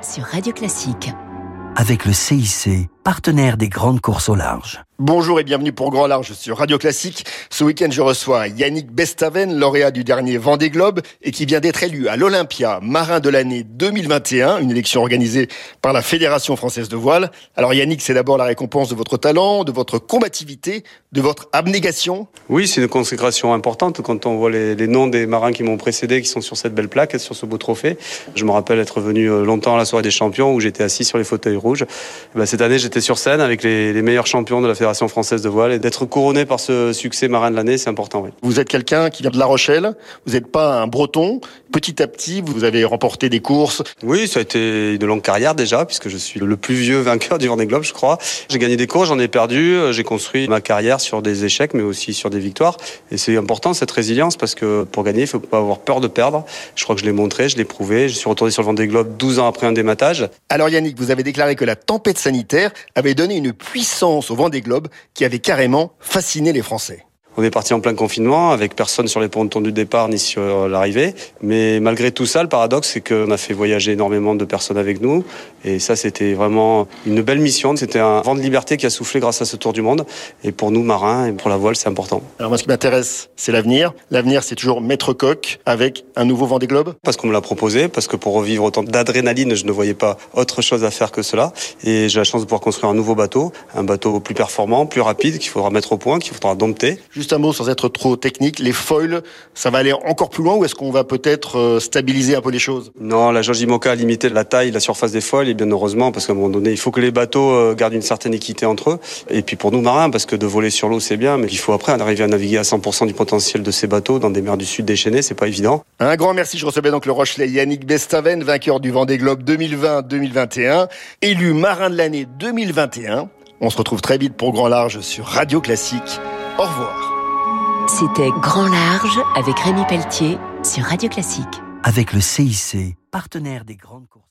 Sur Radio Classique. Avec le CIC, partenaire des grandes courses au large. Bonjour et bienvenue pour Grand Large sur Radio Classique. Ce week-end, je reçois Yannick Bestaven, lauréat du dernier Vendée Globe et qui vient d'être élu à l'Olympia marin de l'année 2021, une élection organisée par la Fédération française de voile. Alors Yannick, c'est d'abord la récompense de votre talent, de votre combativité, de votre abnégation. Oui, c'est une consécration importante quand on voit les, noms des marins qui m'ont précédé, qui sont sur cette belle plaque, sur ce beau trophée. Je me rappelle être venu euh, longtemps à la soirée des champions où j'étais assis sur les fauteuils rouges. Et ben, cette année, j'étais sur scène avec les meilleurs champions de la Fédération française de voile et d'être couronné par ce succès marin de l'année, c'est important. Oui. Vous êtes quelqu'un qui vient de La Rochelle, vous n'êtes pas un breton. Petit à petit, vous avez remporté des courses. Oui, ça a été une longue carrière déjà, puisque je suis le plus vieux vainqueur du Vendée Globe, je crois. J'ai gagné des courses, j'en ai perdu, j'ai construit ma carrière sur des échecs, mais aussi sur des victoires. Et c'est important cette résilience, parce que pour gagner, il faut pas avoir peur de perdre. Je crois que je l'ai montré, je l'ai prouvé. Je suis retourné sur le Vendée Globe 12 ans après un dématage. Alors Yannick, vous avez déclaré que la tempête sanitaire avait donné une puissance au Vendée Globe qui avait carrément fasciné les Français. On est parti en plein confinement avec personne sur les pontons du départ ni sur l'arrivée. Mais malgré tout ça, le paradoxe, c'est qu'on a fait voyager énormément de personnes avec nous. Et ça, c'était vraiment une belle mission. C'était un vent de liberté qui a soufflé grâce à ce tour du monde. Et pour nous, marins, et pour la voile, c'est important. Alors moi, ce qui m'intéresse, c'est l'avenir. L'avenir, c'est toujours maître coq avec un nouveau Vendée Globe. Parce qu'on me l'a proposé, parce que pour revivre autant d'adrénaline, je ne voyais pas autre chose à faire que cela. Et j'ai la chance de pouvoir construire un nouveau bateau, un bateau plus performant, plus rapide, qu'il faudra mettre au point, qu'il faudra dompter. Juste un mot sans être trop technique, les foils, ça va aller encore plus loin ou est-ce qu'on va peut-être euh, stabiliser un peu les choses? Non, la jauge IMOCA a limité la taille, la surface des foils, et bien heureusement, parce qu'à un moment donné, il faut que les bateaux euh, gardent une certaine équité entre eux. Et puis pour nous marins, parce que de voler sur l'eau, c'est bien, mais il faut après arriver à naviguer à 100% du potentiel de ces bateaux dans des mers du Sud déchaînées, c'est pas évident. Un grand merci, je recevais donc le Rochelet Yannick Bestaven, vainqueur du Vendée Globe 2020-2021, élu marin de l'année 2021. On se retrouve très vite pour Grand Large sur Radio Classique. Au revoir. C'était Grand Large avec Rémi Pelletier sur Radio Classique. Avec le CIC, partenaire des grandes courses.